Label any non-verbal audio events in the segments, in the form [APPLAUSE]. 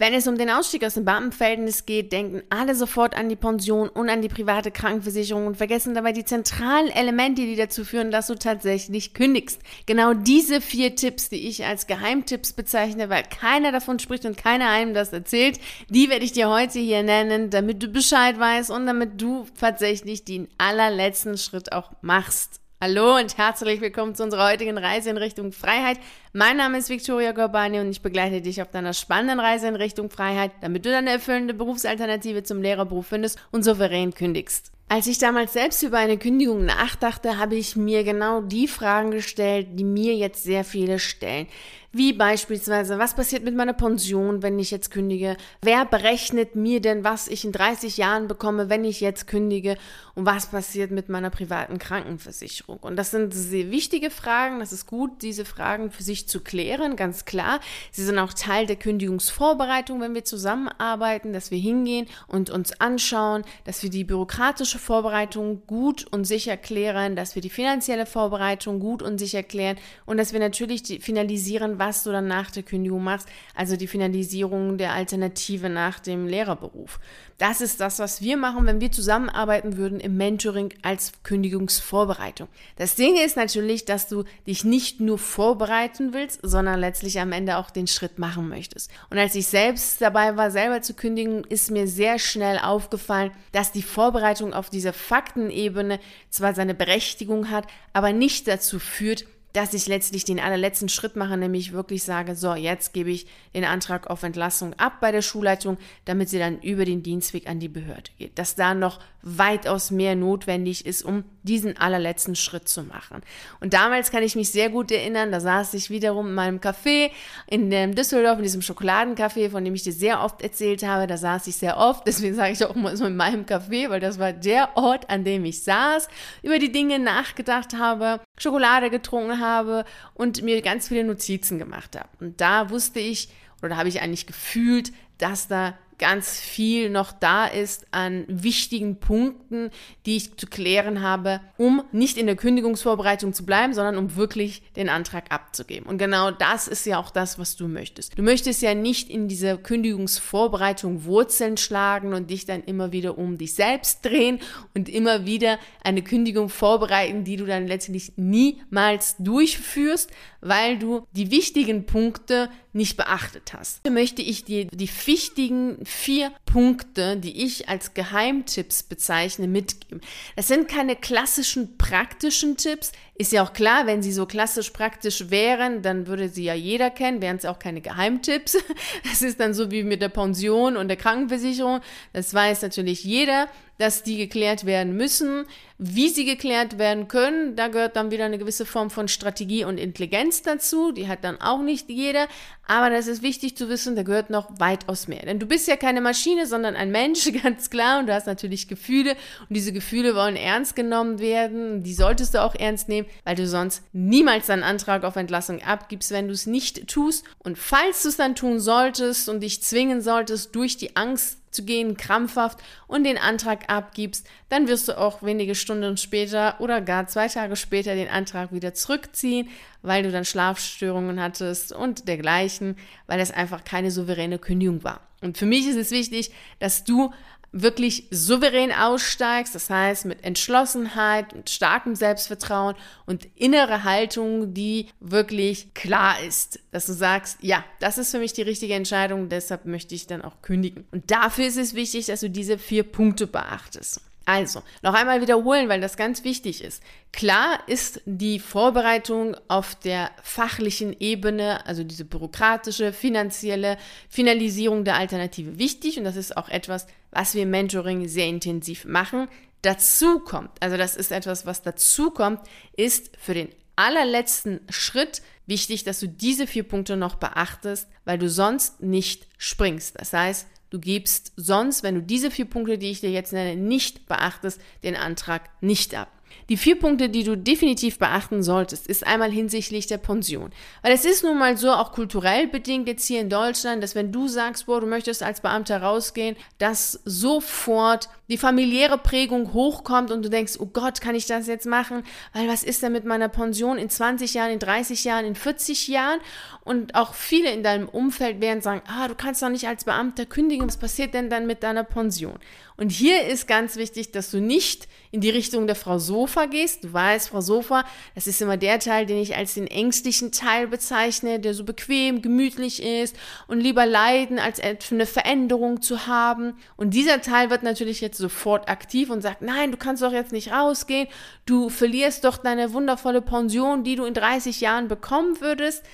Wenn es um den Ausstieg aus dem Beamtenverhältnis geht, denken alle sofort an die Pension und an die private Krankenversicherung und vergessen dabei die zentralen Elemente, die dazu führen, dass du tatsächlich kündigst. Genau diese vier Tipps, die ich als Geheimtipps bezeichne, weil keiner davon spricht und keiner einem das erzählt, die werde ich dir heute hier nennen, damit du Bescheid weißt und damit du tatsächlich den allerletzten Schritt auch machst. Hallo und herzlich willkommen zu unserer heutigen Reise in Richtung Freiheit. Mein Name ist Victoria Gorbani und ich begleite dich auf deiner spannenden Reise in Richtung Freiheit, damit du deine erfüllende Berufsalternative zum Lehrerberuf findest und souverän kündigst. Als ich damals selbst über eine Kündigung nachdachte, habe ich mir genau die Fragen gestellt, die mir jetzt sehr viele stellen. Wie beispielsweise, was passiert mit meiner Pension, wenn ich jetzt kündige? Wer berechnet mir denn, was ich in 30 Jahren bekomme, wenn ich jetzt kündige? Und was passiert mit meiner privaten Krankenversicherung? Und das sind sehr wichtige Fragen. Das ist gut, diese Fragen für sich zu klären, ganz klar. Sie sind auch Teil der Kündigungsvorbereitung, wenn wir zusammenarbeiten, dass wir hingehen und uns anschauen, dass wir die bürokratische Vorbereitung gut und sicher klären, dass wir die finanzielle Vorbereitung gut und sicher klären und dass wir natürlich finalisieren, was du dann nach der Kündigung machst, also die Finalisierung der Alternative nach dem Lehrerberuf. Das ist das, was wir machen, wenn wir zusammenarbeiten würden im Mentoring als Kündigungsvorbereitung. Das Ding ist natürlich, dass du dich nicht nur vorbereiten willst, sondern letztlich am Ende auch den Schritt machen möchtest. Und als ich selbst dabei war, selber zu kündigen, ist mir sehr schnell aufgefallen, dass die Vorbereitung auf dieser Faktenebene zwar seine Berechtigung hat, aber nicht dazu führt, dass ich letztlich den allerletzten Schritt mache, nämlich wirklich sage, so, jetzt gebe ich den Antrag auf Entlassung ab bei der Schulleitung, damit sie dann über den Dienstweg an die Behörde geht. Dass da noch weitaus mehr notwendig ist, um diesen allerletzten Schritt zu machen. Und damals kann ich mich sehr gut erinnern, da saß ich wiederum in meinem Café in dem Düsseldorf, in diesem Schokoladencafé, von dem ich dir sehr oft erzählt habe. Da saß ich sehr oft, deswegen sage ich auch immer so in meinem Café, weil das war der Ort, an dem ich saß, über die Dinge nachgedacht habe, Schokolade getrunken habe und mir ganz viele Notizen gemacht habe. Und da wusste ich, oder habe ich eigentlich gefühlt, dass da ganz viel noch da ist an wichtigen Punkten, die ich zu klären habe, um nicht in der Kündigungsvorbereitung zu bleiben, sondern um wirklich den Antrag abzugeben. Und genau das ist ja auch das, was du möchtest. Du möchtest ja nicht in dieser Kündigungsvorbereitung Wurzeln schlagen und dich dann immer wieder um dich selbst drehen und immer wieder eine Kündigung vorbereiten, die du dann letztendlich niemals durchführst, weil du die wichtigen Punkte nicht beachtet hast. Hier möchte ich dir die wichtigen vier Punkte, die ich als Geheimtipps bezeichne, mitgeben. Das sind keine klassischen praktischen Tipps. Ist ja auch klar, wenn sie so klassisch praktisch wären, dann würde sie ja jeder kennen, wären es auch keine Geheimtipps. [LAUGHS] Das ist dann so wie mit der Pension und der Krankenversicherung. Das weiß natürlich jeder dass die geklärt werden müssen. Wie sie geklärt werden können, da gehört dann wieder eine gewisse Form von Strategie und Intelligenz dazu. Die hat dann auch nicht jeder. Aber das ist wichtig zu wissen, da gehört noch weitaus mehr. Denn du bist ja keine Maschine, sondern ein Mensch, [LAUGHS] ganz klar. Und du hast natürlich Gefühle. Und diese Gefühle wollen ernst genommen werden. Die solltest du auch ernst nehmen, weil du sonst niemals einen Antrag auf Entlassung abgibst, wenn du es nicht tust. Und falls du es dann tun solltest und dich zwingen solltest, durch die Angst zu gehen, krampfhaft und den Antrag abgibst, dann wirst du auch wenige Stunden später oder gar zwei Tage später den Antrag wieder zurückziehen, weil du dann Schlafstörungen hattest und dergleichen, weil das einfach keine souveräne Kündigung war. Und für mich ist es wichtig, dass du wirklich souverän aussteigst, das heißt mit Entschlossenheit, mit starkem Selbstvertrauen und innere Haltung, die wirklich klar ist, dass du sagst, ja, das ist für mich die richtige Entscheidung, deshalb möchte ich dann auch kündigen. Und dafür ist es wichtig, dass du diese vier Punkte beachtest. Also, noch einmal wiederholen, weil das ganz wichtig ist. Klar ist die Vorbereitung auf der fachlichen Ebene, also diese bürokratische, finanzielle Finalisierung der Alternative wichtig und das ist auch etwas, was wir im Mentoring sehr intensiv machen. Dazu kommt, also das ist etwas, was dazu kommt, ist für den allerletzten Schritt wichtig, dass du diese vier Punkte noch beachtest, weil du sonst nicht springst. Das heißt, Du gibst sonst, wenn du diese vier Punkte, die ich dir jetzt nenne, nicht beachtest, den Antrag nicht ab. Die vier Punkte, die du definitiv beachten solltest, ist einmal hinsichtlich der Pension. Weil es ist nun mal so, auch kulturell bedingt jetzt hier in Deutschland, dass wenn du sagst, boah, du möchtest als Beamter rausgehen, dass sofort die familiäre Prägung hochkommt und du denkst, oh Gott, kann ich das jetzt machen? Weil was ist denn mit meiner Pension in 20 Jahren, in 30 Jahren, in 40 Jahren? Und auch viele in deinem Umfeld werden sagen, ah, du kannst doch nicht als Beamter kündigen, was passiert denn dann mit deiner Pension? Und hier ist ganz wichtig, dass du nicht in die Richtung der Frau Sofa gehst. Du weißt, Frau Sofa, das ist immer der Teil, den ich als den ängstlichen Teil bezeichne, der so bequem, gemütlich ist und lieber leiden, als eine Veränderung zu haben. Und dieser Teil wird natürlich jetzt sofort aktiv und sagt, nein, du kannst doch jetzt nicht rausgehen. Du verlierst doch deine wundervolle Pension, die du in 30 Jahren bekommen würdest.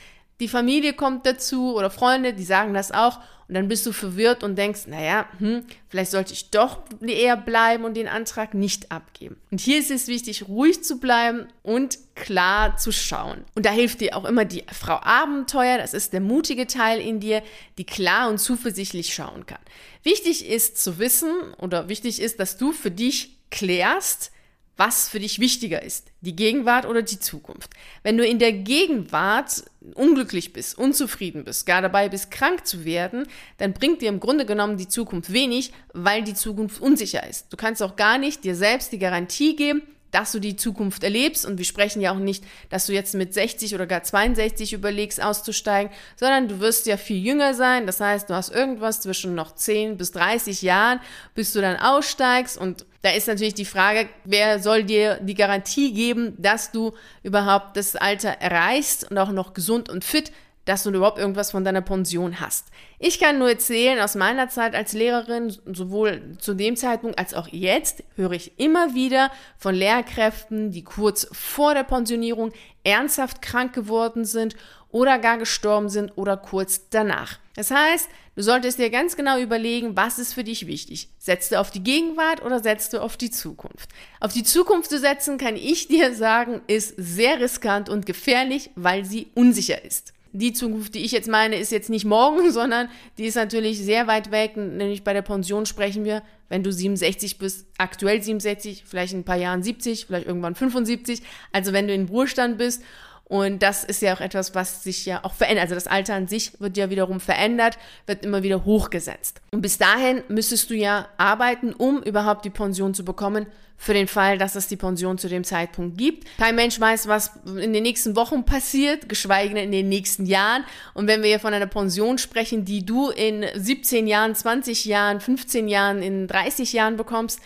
Die Familie kommt dazu oder Freunde, die sagen das auch und dann bist du verwirrt und denkst, naja, hm, vielleicht sollte ich doch eher bleiben und den Antrag nicht abgeben. Und hier ist es wichtig, ruhig zu bleiben und klar zu schauen. Und da hilft dir auch immer die Frau Abenteuer, das ist der mutige Teil in dir, die klar und zuversichtlich schauen kann. Wichtig ist zu wissen oder wichtig ist, dass du für dich klärst, was für dich wichtiger ist, die Gegenwart oder die Zukunft. Wenn du in der Gegenwart unglücklich bist, unzufrieden bist, gar dabei bist, krank zu werden, dann bringt dir im Grunde genommen die Zukunft wenig, weil die Zukunft unsicher ist. Du kannst auch gar nicht dir selbst die Garantie geben, dass du die Zukunft erlebst. Und wir sprechen ja auch nicht, dass du jetzt mit 60 oder gar 62 überlegst, auszusteigen, sondern du wirst ja viel jünger sein. Das heißt, du hast irgendwas zwischen noch 10 bis 30 Jahren, bis du dann aussteigst. Und da ist natürlich die Frage, wer soll dir die Garantie geben, dass du überhaupt das Alter erreichst und auch noch gesund und fit dass du überhaupt irgendwas von deiner Pension hast. Ich kann nur erzählen, aus meiner Zeit als Lehrerin, sowohl zu dem Zeitpunkt als auch jetzt, höre ich immer wieder von Lehrkräften, die kurz vor der Pensionierung ernsthaft krank geworden sind oder gar gestorben sind oder kurz danach. Das heißt, du solltest dir ganz genau überlegen, was ist für dich wichtig. Setzt du auf die Gegenwart oder setzt du auf die Zukunft? Auf die Zukunft zu setzen, kann ich dir sagen, ist sehr riskant und gefährlich, weil sie unsicher ist die Zukunft, die ich jetzt meine, ist jetzt nicht morgen, [LAUGHS] sondern die ist natürlich sehr weit weg. Nämlich bei der Pension sprechen wir, wenn du 67 bist, aktuell 67, vielleicht in ein paar Jahren 70, vielleicht irgendwann 75. Also wenn du in Ruhestand bist und das ist ja auch etwas, was sich ja auch verändert. Also das Alter an sich wird ja wiederum verändert, wird immer wieder hochgesetzt. Und bis dahin müsstest du ja arbeiten, um überhaupt die Pension zu bekommen, für den Fall, dass es die Pension zu dem Zeitpunkt gibt. Kein Mensch weiß, was in den nächsten Wochen passiert, geschweige denn in den nächsten Jahren. Und wenn wir hier von einer Pension sprechen, die du in 17 Jahren, 20 Jahren, 15 Jahren, in 30 Jahren bekommst,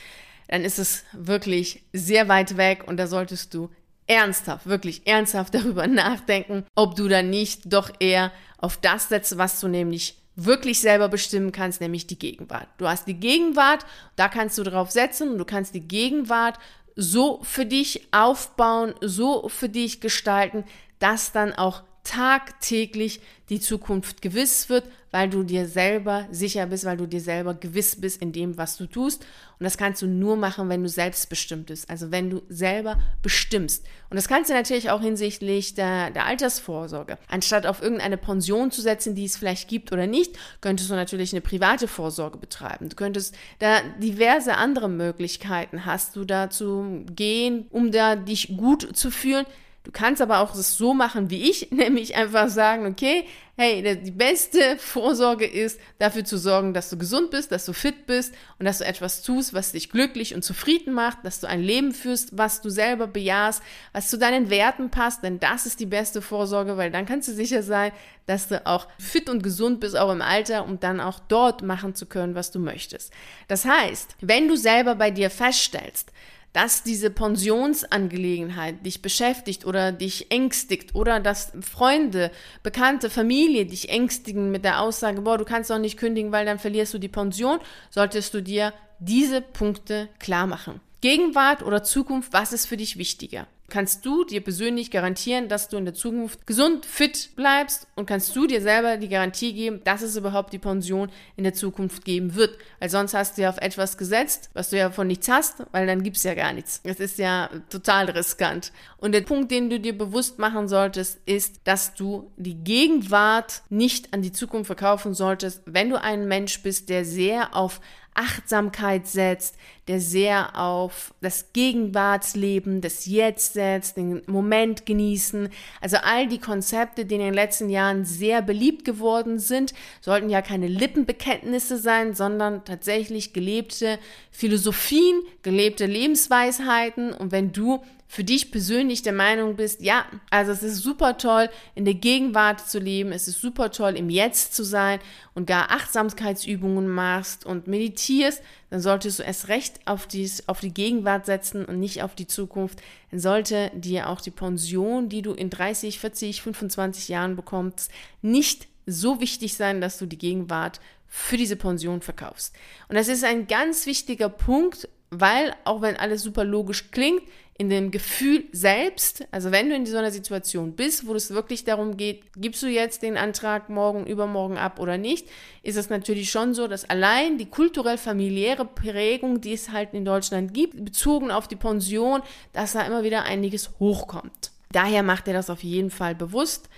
dann ist es wirklich sehr weit weg und da solltest du ernsthaft, wirklich ernsthaft [LAUGHS] darüber nachdenken, ob du dann nicht doch eher auf das setzt, was du nämlich wirklich selber bestimmen kannst, nämlich die Gegenwart. Du hast die Gegenwart, da kannst du drauf setzen und du kannst die Gegenwart so für dich aufbauen, so für dich gestalten, dass dann auch tagtäglich die Zukunft gewiss wird, weil du dir selber sicher bist, weil du dir selber gewiss bist in dem, was du tust. Und das kannst du nur machen, wenn du selbstbestimmt bist, also wenn du selber bestimmst. Und das kannst du natürlich auch hinsichtlich der, der Altersvorsorge. Anstatt auf irgendeine Pension zu setzen, die es vielleicht gibt oder nicht, könntest du natürlich eine private Vorsorge betreiben. Du könntest da diverse andere Möglichkeiten hast du da zu gehen, um da dich gut zu fühlen. Du kannst aber auch es so machen wie ich, [LAUGHS] nämlich einfach sagen, okay, hey, die beste [LAUGHS] Vorsorge ist, dafür zu sorgen, dass du gesund bist, dass du fit bist und dass du etwas tust, was dich glücklich und zufrieden macht, dass du ein Leben führst, was du selber bejahst, was zu deinen Werten passt, denn das ist die beste Vorsorge, weil dann kannst du sicher sein, dass du auch fit und gesund bist, auch im Alter, um dann auch dort machen zu können, was du möchtest. Das heißt, wenn du selber bei dir feststellst, dass diese Pensionsangelegenheit dich beschäftigt oder dich ängstigt oder dass Freunde, Bekannte, Familie dich ängstigen mit der Aussage, boah, du kannst doch nicht kündigen, weil dann verlierst du die Pension, solltest du dir diese Punkte klar machen. Gegenwart oder Zukunft, was ist für dich wichtiger? Kannst du dir persönlich garantieren, dass du in der Zukunft gesund, fit bleibst und kannst du dir selber die Garantie geben, dass es überhaupt die Pension in der Zukunft geben wird. Weil sonst hast du ja auf etwas gesetzt, was du ja von nichts hast, weil dann gibt's ja gar nichts. Das ist ja total riskant. Und der Punkt, den du dir bewusst machen solltest, ist, dass du die Gegenwart nicht an die Zukunft verkaufen solltest, wenn du ein Mensch bist, der sehr auf Achtsamkeit setzt, der sehr auf das Gegenwartsleben, das Jetzt setzt, den Moment genießen. Also all die Konzepte, die in den letzten Jahren sehr beliebt geworden sind, sollten ja keine Lippenbekenntnisse sein, sondern tatsächlich gelebte Philosophien, gelebte Lebensweisheiten. Und wenn du für dich persönlich der Meinung bist, ja, also es ist super toll, in der Gegenwart zu leben, es ist super toll, im Jetzt zu sein und gar Achtsamkeitsübungen machst und meditierst, dann solltest du erst recht auf, dies, auf die Gegenwart setzen und nicht auf die Zukunft. Dann sollte dir auch die Pension, die du in 30, 40, 25 Jahren bekommst, nicht so wichtig sein, dass du die Gegenwart für diese Pension verkaufst. Und das ist ein ganz wichtiger Punkt, weil auch wenn alles super logisch klingt, in dem Gefühl selbst, also wenn du in so einer Situation bist, wo es wirklich darum geht, gibst du jetzt den Antrag morgen, übermorgen ab oder nicht, ist es natürlich schon so, dass allein die kulturell-familiäre Prägung, die es halt in Deutschland gibt, bezogen auf die Pension, dass da immer wieder einiges hochkommt. Daher macht er das auf jeden Fall bewusst.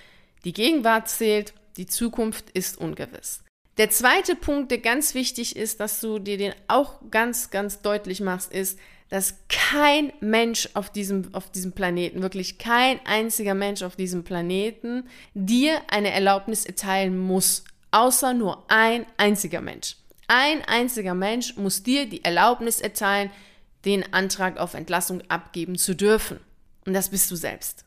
Die Gegenwart zählt, die Zukunft ist ungewiss. Der zweite Punkt, der ganz wichtig ist, dass du dir den auch ganz, ganz deutlich machst, ist, dass kein Mensch auf diesem, auf diesem Planeten, wirklich kein einziger Mensch auf diesem Planeten dir eine Erlaubnis erteilen muss, außer nur ein einziger Mensch. Ein einziger Mensch muss dir die Erlaubnis erteilen, den Antrag auf Entlassung abgeben zu dürfen. Und das bist du selbst.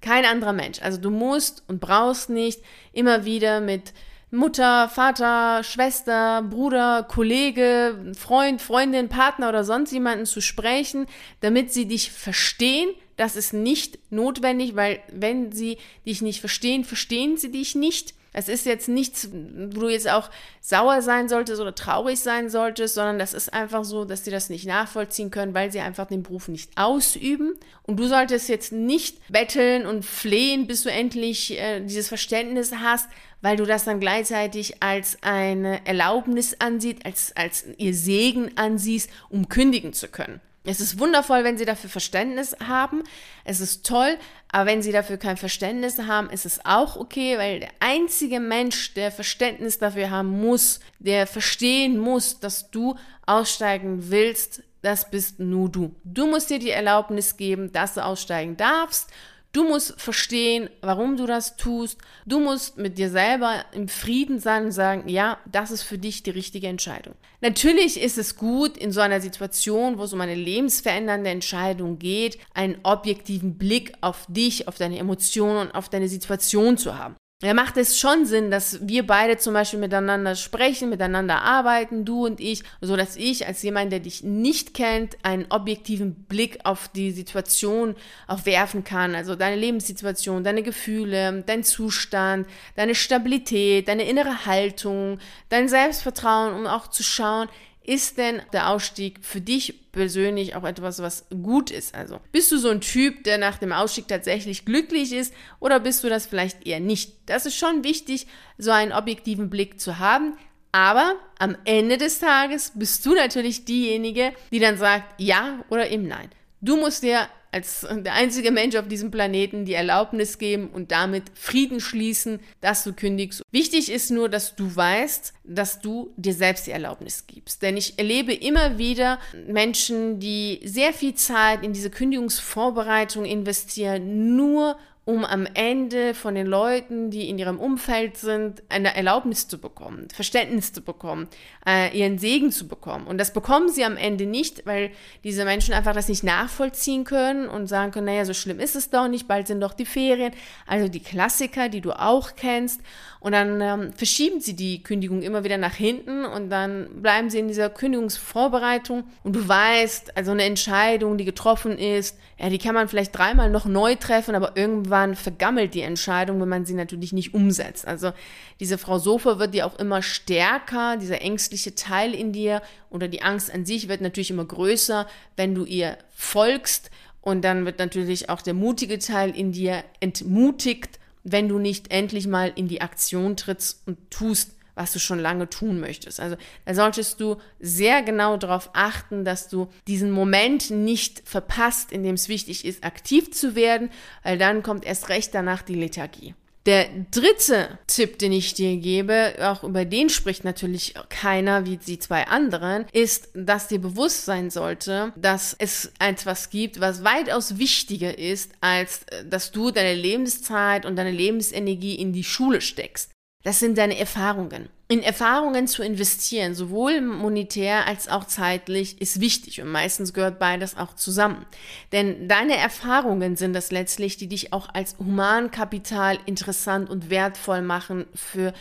Kein anderer Mensch. Also du musst und brauchst nicht immer wieder mit Mutter, Vater, Schwester, Bruder, Kollege, Freund, Freundin, Partner oder sonst jemanden zu sprechen, damit sie dich verstehen. Das ist nicht notwendig, weil wenn sie dich nicht verstehen, verstehen sie dich nicht. Es ist jetzt nichts, wo du jetzt auch sauer sein solltest oder traurig sein solltest, sondern das ist einfach so, dass sie das nicht nachvollziehen können, weil sie einfach den Beruf nicht ausüben. Und du solltest jetzt nicht betteln und flehen, bis du endlich äh, dieses Verständnis hast, weil du das dann gleichzeitig als eine Erlaubnis ansiehst, als, als ihr Segen ansiehst, um kündigen zu können. Es ist wundervoll, wenn sie dafür Verständnis haben. Es ist toll, aber wenn sie dafür kein Verständnis haben, ist es auch okay, weil der einzige Mensch, der Verständnis dafür haben muss, der verstehen muss, dass du aussteigen willst, das bist nur du. Du musst dir die Erlaubnis geben, dass du aussteigen darfst Du musst verstehen, warum du das tust. Du musst mit dir selber im Frieden sein und sagen, ja, das ist für dich die richtige Entscheidung. Natürlich ist es gut, in so einer Situation, wo es um eine lebensverändernde Entscheidung geht, einen objektiven Blick auf dich, auf deine Emotionen und auf deine Situation zu haben. Da macht es schon Sinn, dass wir beide zum Beispiel miteinander sprechen, miteinander arbeiten, du und ich, so dass ich als jemand, der dich nicht kennt, einen objektiven Blick auf die Situation auch werfen kann. Also deine Lebenssituation, deine Gefühle, dein Zustand, deine Stabilität, deine innere Haltung, dein Selbstvertrauen, um auch zu schauen, ist denn der Ausstieg für dich persönlich auch etwas, was gut ist? Also bist du so ein Typ, der nach dem Ausstieg tatsächlich glücklich ist oder bist du das vielleicht eher nicht? Das ist schon wichtig, so einen objektiven Blick zu haben. Aber am Ende des Tages bist du natürlich diejenige, die dann sagt ja oder eben nein. Du musst dir als der einzige Mensch auf diesem Planeten die Erlaubnis geben und damit Frieden schließen, dass du kündigst. Wichtig ist nur, dass du weißt, dass du dir selbst die Erlaubnis gibst. Denn ich erlebe immer wieder Menschen, die sehr viel Zeit in diese Kündigungsvorbereitung investieren, nur um am Ende von den Leuten, die in ihrem Umfeld sind, eine Erlaubnis zu bekommen, Verständnis zu bekommen, äh, ihren Segen zu bekommen. Und das bekommen sie am Ende nicht, weil diese Menschen einfach das nicht nachvollziehen können und sagen können, naja, so schlimm ist es doch nicht, bald sind doch die Ferien. Also die Klassiker, die du auch kennst. Und dann ähm, verschieben sie die Kündigung immer wieder nach hinten und dann bleiben sie in dieser Kündigungsvorbereitung. Und du weißt, also eine Entscheidung, die getroffen ist, ja, die kann man vielleicht dreimal noch neu treffen, aber irgendwann vergammelt die Entscheidung, wenn man sie natürlich nicht umsetzt. Also diese Frau Sofa wird dir auch immer stärker, dieser ängstliche Teil in dir oder die Angst an sich wird natürlich immer größer, wenn du ihr folgst. Und dann wird natürlich auch der mutige Teil in dir entmutigt wenn du nicht endlich mal in die Aktion trittst und tust, was du schon lange tun möchtest. Also da solltest du sehr genau darauf achten, dass du diesen Moment nicht verpasst, in dem es wichtig ist, aktiv zu werden, weil dann kommt erst recht danach die Lethargie. Der dritte Tipp, den ich dir gebe, auch über den spricht natürlich keiner wie die zwei anderen, ist, dass dir bewusst sein sollte, dass es etwas gibt, was weitaus wichtiger ist, als äh, dass du deine Lebenszeit und deine Lebensenergie in die Schule steckst. Das sind deine Erfahrungen. In Erfahrungen zu investieren, sowohl monetär als auch zeitlich, ist wichtig und meistens gehört beides auch zusammen. Denn deine Erfahrungen sind das letztlich, die dich auch als Humankapital interessant und wertvoll machen für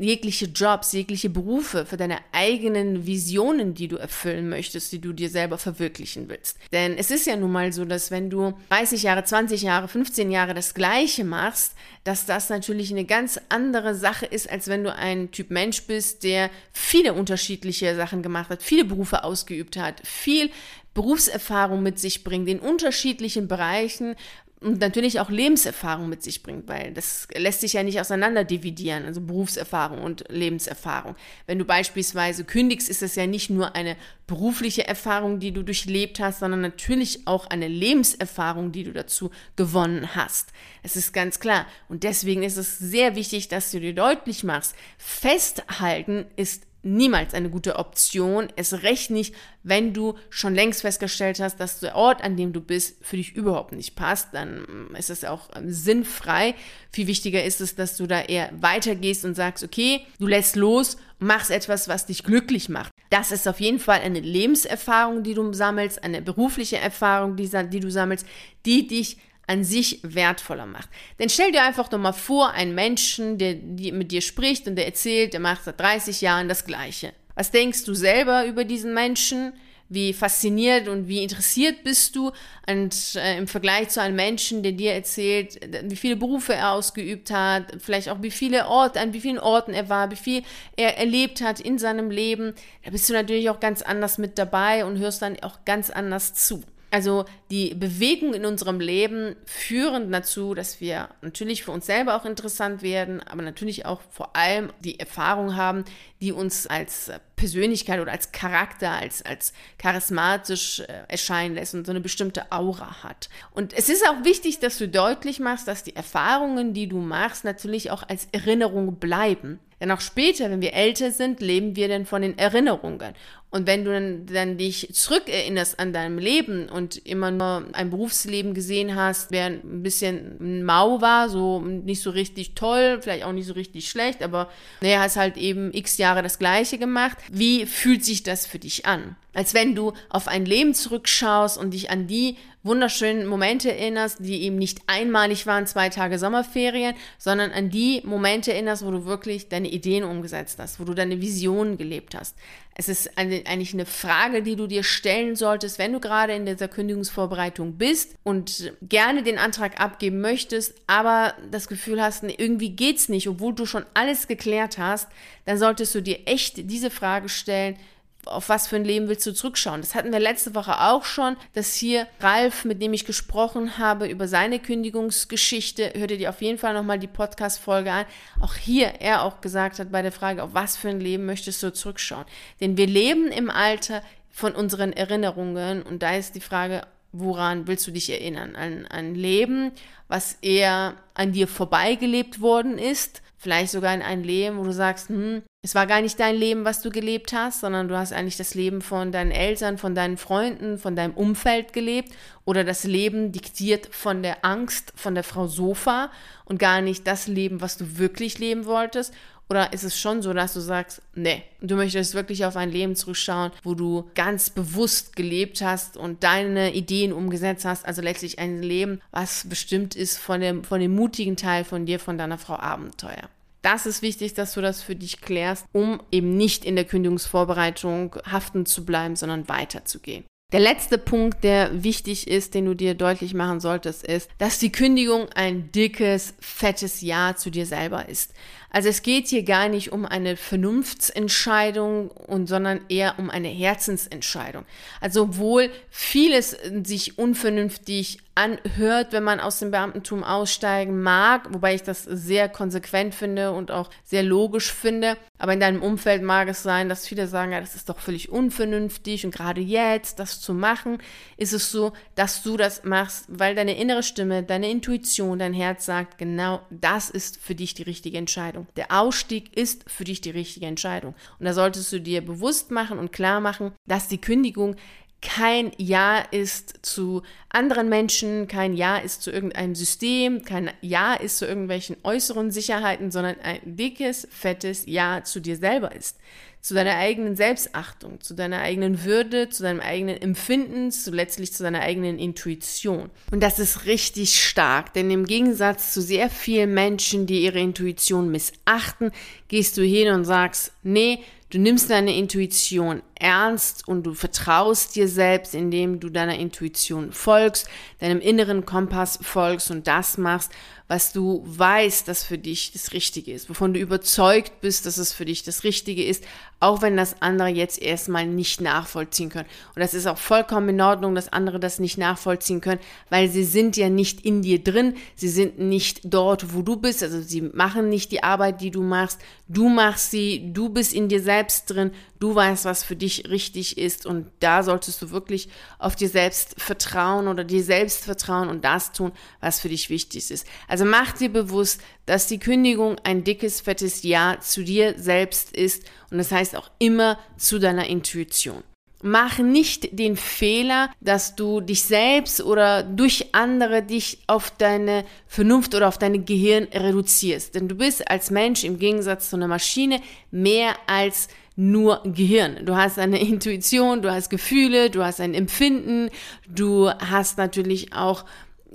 jegliche Jobs, jegliche Berufe, für deine eigenen Visionen, die du erfüllen möchtest, die du dir selber verwirklichen willst. Denn es ist ja nun mal so, dass wenn du 30 Jahre, 20 Jahre, 15 Jahre das Gleiche machst, dass das natürlich eine ganz andere Sache ist, als wenn du ein Typ Mensch bist, der viele unterschiedliche Sachen gemacht hat, viele Berufe ausgeübt hat, viel Berufserfahrung mit sich bringt in unterschiedlichen Bereichen, und natürlich auch Lebenserfahrung mit sich bringt, weil das lässt sich ja nicht auseinander dividieren, also Berufserfahrung und Lebenserfahrung. Wenn du beispielsweise kündigst, ist das ja nicht nur eine berufliche Erfahrung, die du durchlebt hast, sondern natürlich auch eine Lebenserfahrung, die du dazu gewonnen hast. Es ist ganz klar. Und deswegen ist es sehr wichtig, dass du dir deutlich machst, festhalten ist niemals eine gute Option. Es recht nicht, wenn du schon längst festgestellt hast, dass der Ort, an dem du bist, für dich überhaupt nicht passt. Dann ist es auch sinnfrei. Viel wichtiger ist es, dass du da eher weitergehst und sagst, okay, du lässt los, machst etwas, was dich glücklich macht. Das ist auf jeden Fall eine Lebenserfahrung, die du sammelst, eine berufliche Erfahrung, die, die du sammelst, die dich an sich wertvoller macht. Denn stell dir einfach doch mal vor, einen Menschen, der mit dir spricht und der erzählt, der macht seit 30 Jahren das Gleiche. Was denkst du selber über diesen Menschen? Wie fasziniert und wie interessiert bist du und äh, im Vergleich zu einem Menschen, der dir erzählt, wie viele Berufe er ausgeübt hat, vielleicht auch wie viele Orte, an wie vielen Orten er war, wie viel er erlebt hat in seinem Leben, da bist du natürlich auch ganz anders mit dabei und hörst dann auch ganz anders zu. Also die Bewegungen in unserem Leben führen dazu, dass wir natürlich für uns selber auch interessant werden, aber natürlich auch vor allem die Erfahrung haben, die uns als Persönlichkeit oder als Charakter, als, als charismatisch äh, erscheinen lässt und so eine bestimmte Aura hat. Und es ist auch wichtig, dass du deutlich machst, dass die Erfahrungen, die du machst, natürlich auch als Erinnerung bleiben. Denn auch später, wenn wir älter sind, leben wir dann von den Erinnerungen. Und wenn du dann, dann dich zurückerinnerst an deinem Leben und immer nur ein Berufsleben gesehen hast, wer ein bisschen mau war, so nicht so richtig toll, vielleicht auch nicht so richtig schlecht, aber naja, hast halt eben x Jahre das Gleiche gemacht. Wie fühlt sich das für dich an? Als wenn du auf ein Leben zurückschaust und dich an die wunderschönen Momente erinnerst, die eben nicht einmalig waren, zwei Tage Sommerferien, sondern an die Momente erinnerst, wo du wirklich deine Ideen umgesetzt hast, wo du deine Visionen gelebt hast. Es ist eine, eigentlich eine Frage, die du dir stellen solltest, wenn du gerade in dieser Kündigungsvorbereitung bist und gerne den Antrag abgeben möchtest, aber das Gefühl hast, irgendwie geht's nicht, obwohl du schon alles geklärt hast, dann solltest du dir echt diese Frage stellen, auf was für ein Leben willst du zurückschauen? Das hatten wir letzte Woche auch schon, dass hier Ralf, mit dem ich gesprochen habe über seine Kündigungsgeschichte, hört dir auf jeden Fall nochmal die Podcast-Folge an. Auch hier er auch gesagt hat bei der Frage, auf was für ein Leben möchtest du zurückschauen? Denn wir leben im Alter von unseren Erinnerungen und da ist die Frage, woran willst du dich erinnern? An ein Leben, was eher an dir vorbeigelebt worden ist, vielleicht sogar in ein Leben, wo du sagst, hm, es war gar nicht dein Leben, was du gelebt hast, sondern du hast eigentlich das Leben von deinen Eltern, von deinen Freunden, von deinem Umfeld gelebt oder das Leben diktiert von der Angst von der Frau Sofa und gar nicht das Leben, was du wirklich leben wolltest. Oder ist es schon so, dass du sagst, nee, du möchtest wirklich auf ein Leben zurückschauen, wo du ganz bewusst gelebt hast und deine Ideen umgesetzt hast, also letztlich ein Leben, was bestimmt ist von dem, von dem mutigen Teil von dir, von deiner Frau Abenteuer. Das ist wichtig, dass du das für dich klärst, um eben nicht in der Kündigungsvorbereitung haften zu bleiben, sondern weiterzugehen. Der letzte Punkt, der wichtig ist, den du dir deutlich machen solltest, ist, dass die Kündigung ein dickes, fettes Ja zu dir selber ist. Also es geht hier gar nicht um eine Vernunftsentscheidung und sondern eher um eine Herzensentscheidung. Also obwohl vieles sich unvernünftig anhört, wenn man aus dem Beamtentum aussteigen mag, wobei ich das sehr konsequent finde und auch sehr logisch finde. Aber in deinem Umfeld mag es sein, dass viele sagen, ja, das ist doch völlig unvernünftig und gerade jetzt das zu machen, ist es so, dass du das machst, weil deine innere Stimme, deine Intuition, dein Herz sagt, genau das ist für dich die richtige Entscheidung. Der Ausstieg ist für dich die richtige Entscheidung. Und da solltest du dir bewusst machen und klar machen, dass die Kündigung kein Ja ist zu anderen Menschen, kein Ja ist zu irgendeinem System, kein Ja ist zu irgendwelchen äußeren Sicherheiten, sondern ein dickes, fettes Ja zu dir selber ist. Zu deiner eigenen Selbstachtung, zu deiner eigenen Würde, zu deinem eigenen Empfinden, zu letztlich zu deiner eigenen Intuition. Und das ist richtig stark, denn im Gegensatz zu sehr vielen Menschen, die ihre Intuition missachten, gehst du hin und sagst, nee, Du nimmst deine Intuition ernst und du vertraust dir selbst, indem du deiner Intuition folgst, deinem inneren Kompass folgst und das machst, was du weißt, dass für dich das Richtige ist, wovon du überzeugt bist, dass es für dich das Richtige ist, auch wenn das andere jetzt erstmal nicht nachvollziehen können. Und das ist auch vollkommen in Ordnung, dass andere das nicht nachvollziehen können, weil sie sind ja nicht in dir drin, sie sind nicht dort, wo du bist, also sie machen nicht die Arbeit, die du machst, du machst sie, du bist in dir selbst drin, du weißt, was für dich richtig ist und da solltest du wirklich auf dir selbst vertrauen oder dir selbst vertrauen und das tun, was für dich wichtig ist. Also mach dir bewusst, dass die Kündigung ein dickes, fettes Ja zu dir selbst ist und das heißt auch immer zu deiner Intuition. Mach nicht den Fehler, dass du dich selbst oder durch andere dich auf deine Vernunft oder auf dein Gehirn reduzierst. Denn du bist als Mensch im Gegensatz zu einer Maschine mehr als nur Gehirn. Du hast eine [LAUGHS] Intuition, du hast Gefühle, du hast ein Empfinden, du hast natürlich auch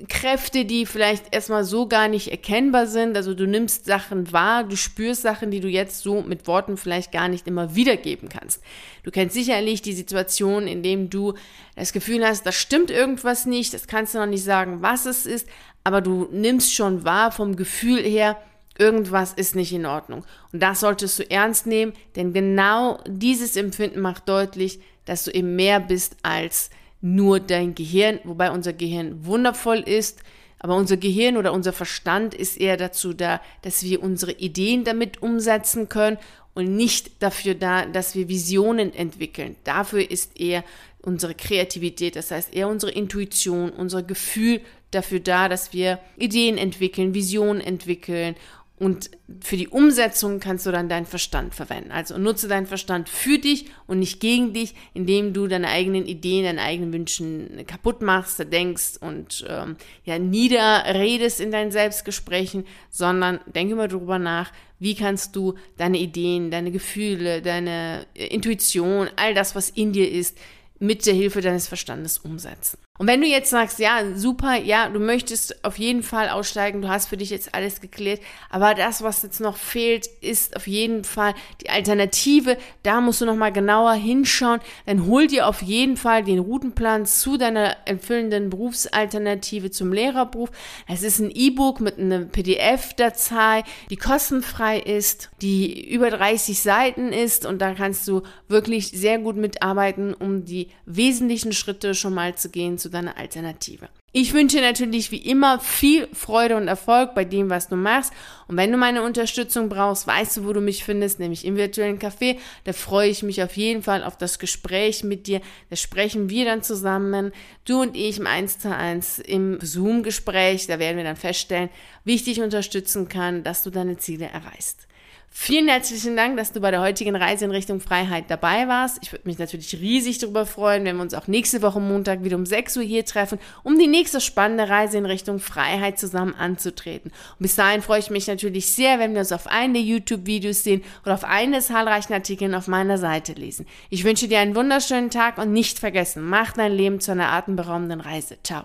Kräfte, die vielleicht erstmal so gar nicht erkennbar sind. Also du nimmst Sachen wahr, du spürst Sachen, die du jetzt so mit Worten vielleicht gar nicht immer wiedergeben kannst. Du kennst sicherlich die Situation, in dem du das Gefühl hast, da stimmt irgendwas nicht, das kannst du noch nicht sagen, was es ist, aber du nimmst schon wahr vom Gefühl her, irgendwas ist nicht in Ordnung. Und das solltest du ernst nehmen, denn genau dieses Empfinden macht deutlich, dass du eben mehr bist als nur dein Gehirn, wobei unser Gehirn wundervoll ist, aber unser Gehirn oder unser Verstand ist eher dazu da, dass wir unsere Ideen damit umsetzen können und nicht dafür da, dass wir Visionen entwickeln. Dafür ist eher unsere Kreativität, das heißt eher unsere Intuition, unser Gefühl dafür da, dass wir Ideen entwickeln, Visionen entwickeln und für die Umsetzung kannst du dann deinen Verstand verwenden. Also nutze deinen Verstand für dich und nicht gegen dich, indem du deine eigenen Ideen, deine eigenen Wünschen kaputt machst, denkst und ähm, ja niederredest in deinen Selbstgesprächen, sondern denke immer darüber nach, wie kannst du deine Ideen, deine Gefühle, deine Intuition, all das, was in dir ist, mit der Hilfe deines Verstandes umsetzen. Und wenn du jetzt sagst, ja, super, ja, du möchtest auf jeden Fall aussteigen, du hast für dich jetzt alles geklärt, aber das, was jetzt noch fehlt, ist auf jeden Fall die Alternative. Da musst du nochmal genauer hinschauen. Dann hol dir auf jeden Fall den Routenplan zu deiner erfüllenden Berufsalternative zum Lehrerberuf. Es ist ein E-Book mit einer PDF-Datei, die kostenfrei ist, die über 30 Seiten ist und da kannst du wirklich sehr gut mitarbeiten, um die wesentlichen Schritte schon mal zu gehen zu deiner Alternative. Ich wünsche natürlich wie immer viel Freude und Erfolg bei dem, was du machst. Und wenn du meine Unterstützung brauchst, weißt du, wo du mich findest, nämlich im virtuellen Café. Da freue ich mich auf jeden Fall auf das Gespräch mit dir. Da sprechen wir dann zusammen, du und ich im 1 zu 1 im Zoom-Gespräch. Da werden wir dann feststellen, wie ich dich unterstützen kann, dass du deine Ziele erreichst. Vielen herzlichen Dank, dass du bei der heutigen Reise in Richtung Freiheit dabei warst. Ich würde mich natürlich riesig darüber freuen, wenn wir uns auch nächste Woche Montag wieder um 6 Uhr hier treffen, um die nächste spannende Reise in Richtung Freiheit zusammen anzutreten. Und bis dahin freue ich mich natürlich sehr, wenn wir uns auf einen der YouTube-Videos sehen oder auf einen der zahlreichen Artikeln auf meiner Seite lesen. Ich wünsche dir einen wunderschönen Tag und nicht vergessen, mach dein Leben zu einer atemberaubenden Reise. Ciao.